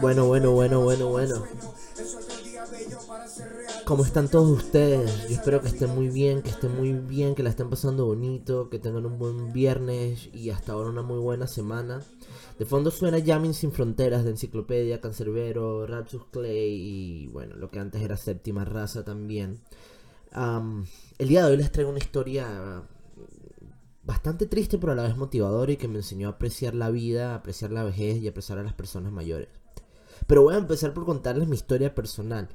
Bueno, bueno, bueno, bueno, bueno. ¿Cómo están todos ustedes? Yo espero que estén muy bien, que estén muy bien, que la estén pasando bonito, que tengan un buen viernes y hasta ahora una muy buena semana. De fondo suena Jamming Sin Fronteras de Enciclopedia, Cancerbero, Rapsus Clay y bueno, lo que antes era Séptima Raza también. el día de hoy les traigo una historia bastante triste pero a la vez motivadora y que me enseñó a apreciar la vida, a apreciar la vejez y a apreciar a las personas mayores. Pero voy a empezar por contarles mi historia personal.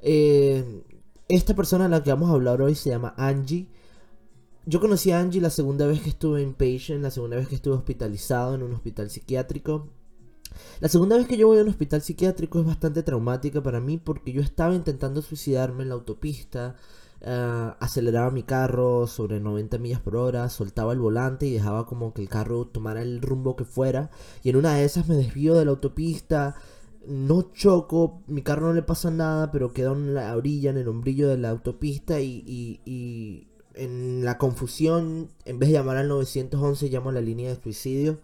Eh, esta persona a la que vamos a hablar hoy se llama Angie. Yo conocí a Angie la segunda vez que estuve en patient, la segunda vez que estuve hospitalizado en un hospital psiquiátrico. La segunda vez que yo voy a un hospital psiquiátrico es bastante traumática para mí porque yo estaba intentando suicidarme en la autopista, eh, aceleraba mi carro sobre 90 millas por hora, soltaba el volante y dejaba como que el carro tomara el rumbo que fuera y en una de esas me desvío de la autopista, no choco, mi carro no le pasa nada, pero quedo en la orilla, en el hombrillo de la autopista y, y, en la confusión, en vez de llamar al 911, llamo a la línea de suicidio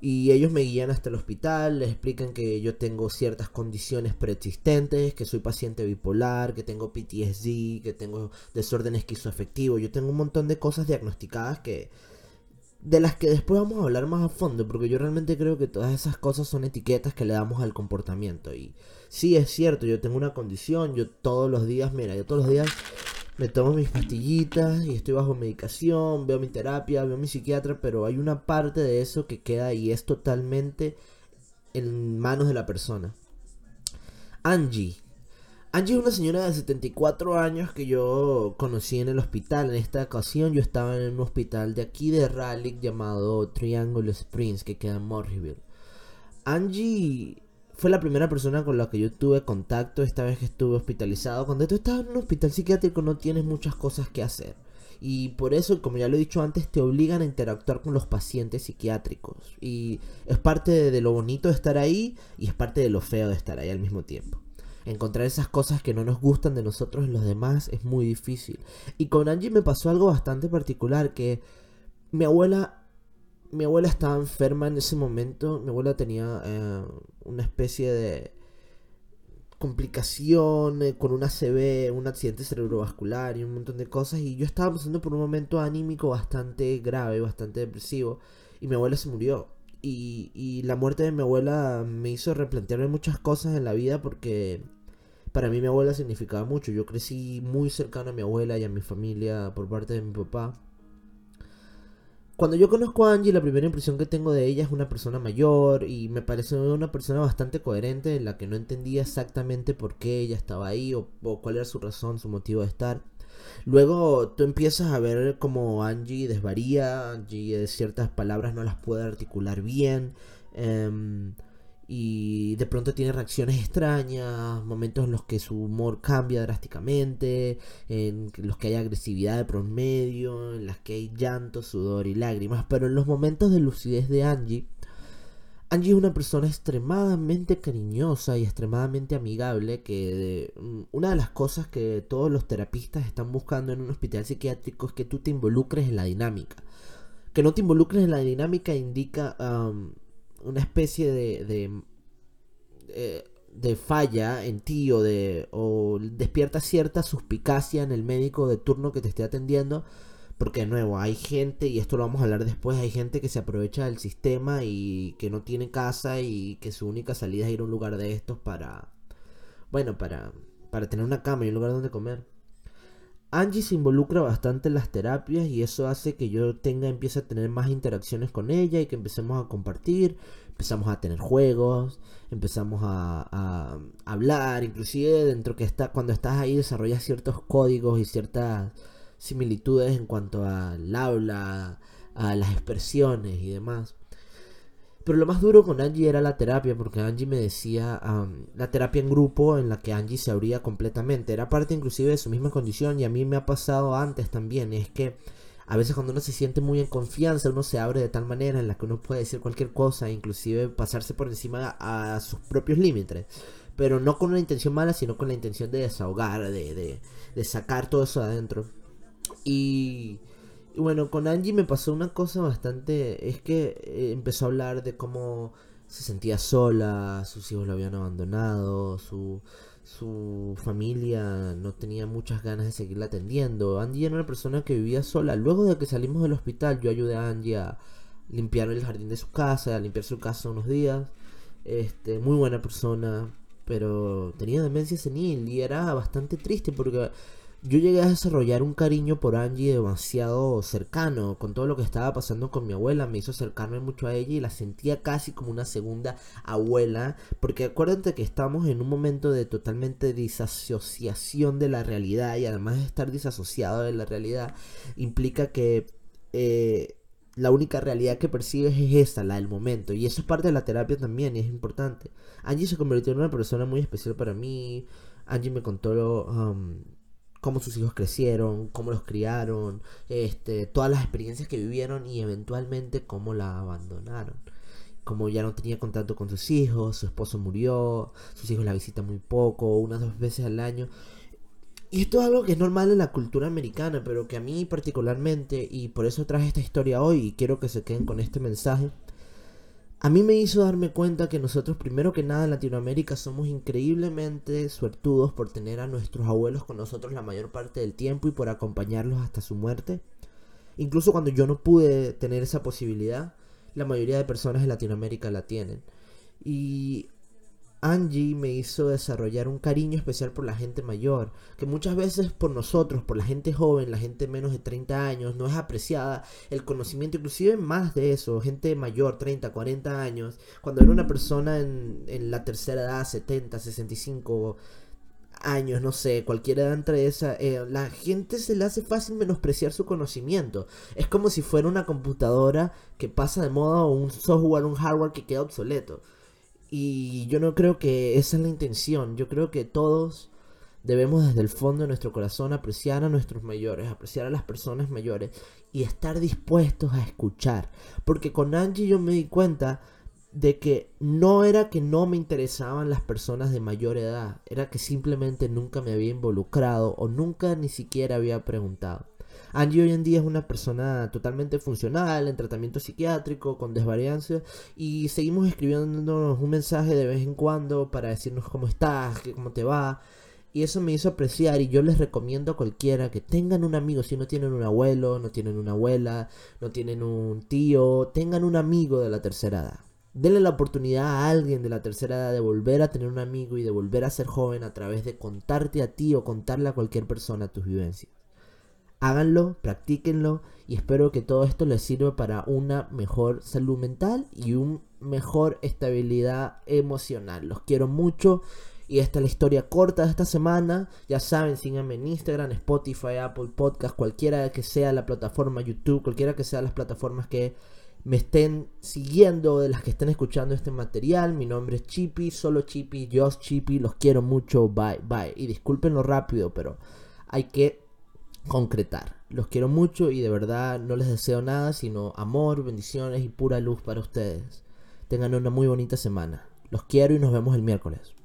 y ellos me guían hasta el hospital, les explican que yo tengo ciertas condiciones preexistentes, que soy paciente bipolar, que tengo PTSD, que tengo desorden esquizoafectivo, yo tengo un montón de cosas diagnosticadas que de las que después vamos a hablar más a fondo, porque yo realmente creo que todas esas cosas son etiquetas que le damos al comportamiento. Y sí, es cierto, yo tengo una condición, yo todos los días, mira, yo todos los días me tomo mis pastillitas y estoy bajo medicación, veo mi terapia, veo mi psiquiatra, pero hay una parte de eso que queda y es totalmente en manos de la persona. Angie, Angie es una señora de 74 años que yo conocí en el hospital. En esta ocasión yo estaba en un hospital de aquí de Raleigh llamado Triangle Springs que queda en Morrisville. Angie fue la primera persona con la que yo tuve contacto esta vez que estuve hospitalizado. Cuando tú estás en un hospital psiquiátrico no tienes muchas cosas que hacer. Y por eso, como ya lo he dicho antes, te obligan a interactuar con los pacientes psiquiátricos. Y es parte de lo bonito de estar ahí y es parte de lo feo de estar ahí al mismo tiempo encontrar esas cosas que no nos gustan de nosotros en los demás es muy difícil. Y con Angie me pasó algo bastante particular que mi abuela mi abuela estaba enferma en ese momento. Mi abuela tenía eh, una especie de complicación eh, con una CB, un accidente cerebrovascular y un montón de cosas. Y yo estaba pasando por un momento anímico bastante grave, bastante depresivo. Y mi abuela se murió. Y, y la muerte de mi abuela me hizo replantearme muchas cosas en la vida porque para mí mi abuela significaba mucho. Yo crecí muy cercano a mi abuela y a mi familia por parte de mi papá. Cuando yo conozco a Angie, la primera impresión que tengo de ella es una persona mayor y me parece una persona bastante coherente en la que no entendía exactamente por qué ella estaba ahí o, cuál era su razón, su motivo de estar. Luego tú empiezas a ver como Angie desvaría, Angie ciertas palabras no las puede articular bien. Em, y de pronto tiene reacciones extrañas, momentos en los que su humor cambia drásticamente, en los que hay agresividad de promedio, en las que hay llanto, sudor y lágrimas, pero en los momentos de lucidez de Angie, Angie es una persona extremadamente cariñosa y extremadamente amigable que mm, una de las cosas que todos los terapistas están buscando en un hospital psiquiátrico es que tú te involucres en la dinámica. Que no te involucres en la dinámica indica una especie de, de, eh, de, falla en ti o, de, o despierta cierta suspicacia en el médico de turno que te esté atendiendo. Porque de nuevo, hay gente, y esto lo vamos a hablar después, hay gente que se aprovecha del sistema y que no tiene casa y que su única salida es ir a un lugar de estos para, bueno, para, para tener una cama y un lugar donde comer. Angie se involucra bastante en las terapias y eso hace que yo tenga, empiece a tener más interacciones con ella y que empecemos a compartir, empezamos a tener juegos, empezamos a, hablar, inclusive dentro que está, cuando estás ahí desarrollas ciertos códigos y ciertas similitudes en cuanto al habla, a las expresiones y demás. Pero lo más duro con Angie era la terapia, porque Angie me decía la terapia en grupo en la que Angie se abría completamente. Era parte inclusive de su misma condición y a mí me ha pasado antes también. Es que a veces cuando uno se siente muy en confianza, uno se abre de tal manera en la que uno puede decir cualquier cosa, inclusive pasarse por encima a sus propios límites. Pero no con una intención mala, sino con la intención de desahogar, de, de, sacar todo eso adentro. Y bueno, con Angie me pasó una cosa bastante... Es que eh, empezó a hablar de cómo se sentía sola, sus hijos lo habían abandonado, su, su familia no tenía muchas ganas de seguirla atendiendo. Angie era una persona que vivía sola. Luego de que salimos del hospital, yo ayudé a Angie a limpiar el jardín de su casa, a limpiar su casa unos días. Este, muy buena persona, pero tenía demencia senil y era bastante triste porque yo llegué a desarrollar un cariño por Angie demasiado cercano, con todo lo que estaba pasando con mi abuela, me hizo acercarme mucho a ella y la sentía casi como una segunda abuela, porque acuérdate que estamos en un momento de totalmente disasociación de la realidad y además de estar disasociado de la realidad implica que eh, la única realidad que percibes es esta, la del momento, y eso es parte de la terapia también y es importante. Angie se convirtió en una persona muy especial para mí, Angie me contó... Um, cómo sus hijos crecieron, cómo los criaron, este, todas las experiencias que vivieron y eventualmente cómo la abandonaron. Como ya no tenía contacto con sus hijos, su esposo murió, sus hijos la visitan muy poco, unas dos veces al año. Y esto es algo que es normal en la cultura americana, pero que a mí particularmente, y por eso traje esta historia hoy y quiero que se queden con este mensaje, a mí me hizo darme cuenta que nosotros primero que nada en Latinoamérica somos increíblemente suertudos por tener a nuestros abuelos con nosotros la mayor parte del tiempo y por acompañarlos hasta su muerte. Incluso cuando yo no pude tener esa posibilidad, la mayoría de personas en Latinoamérica la tienen. Y Angie me hizo desarrollar un cariño especial por la gente mayor, que muchas veces por nosotros, por la gente joven, la gente menos de 30 años, no es apreciada el conocimiento, inclusive más de eso, gente mayor, 30, 40 años, cuando era una persona en, la tercera edad, 70, 65 años, no sé, cualquier edad entre esa, eh, la gente se le hace fácil menospreciar su conocimiento. Es como si fuera una computadora que pasa de moda o un software, un hardware que queda obsoleto. Y yo no creo que esa es la intención. Yo creo que todos debemos desde el fondo de nuestro corazón apreciar a nuestros mayores, apreciar a las personas mayores y estar dispuestos a escuchar. Porque con Angie yo me di cuenta de que no era que no me interesaban las personas de mayor edad, era que simplemente nunca me había involucrado o nunca ni siquiera había preguntado. Angie hoy en día es una persona totalmente funcional, en tratamiento psiquiátrico, con desvariancia, y seguimos escribiéndonos un mensaje de vez en cuando para decirnos cómo estás, cómo te va. Y eso me hizo apreciar y yo les recomiendo a cualquiera que tengan un amigo, si no tienen un abuelo, no tienen una abuela, no tienen un tío, tengan un amigo de la tercera edad. Denle la oportunidad a alguien de la tercera edad de volver a tener un amigo y de volver a ser joven a través de contarte a ti o contarle a cualquier persona tus vivencias. Háganlo, practíquenlo y espero que todo esto les sirva para una mejor salud mental y una mejor estabilidad emocional. Los quiero mucho y esta es la historia corta de esta semana. Ya saben, síganme en Instagram, Spotify, Apple Podcast, cualquiera que sea la plataforma, YouTube, cualquiera que sea las plataformas que me estén siguiendo, de las que estén escuchando este material. Mi nombre es Chippy, solo Chippy, Just Chippy. Los quiero mucho, bye, bye. Y disculpen lo rápido, pero hay que concretar. Los quiero mucho y de verdad no les deseo nada sino amor, bendiciones y pura luz para ustedes. Tengan una muy bonita semana. Los quiero y nos vemos el miércoles.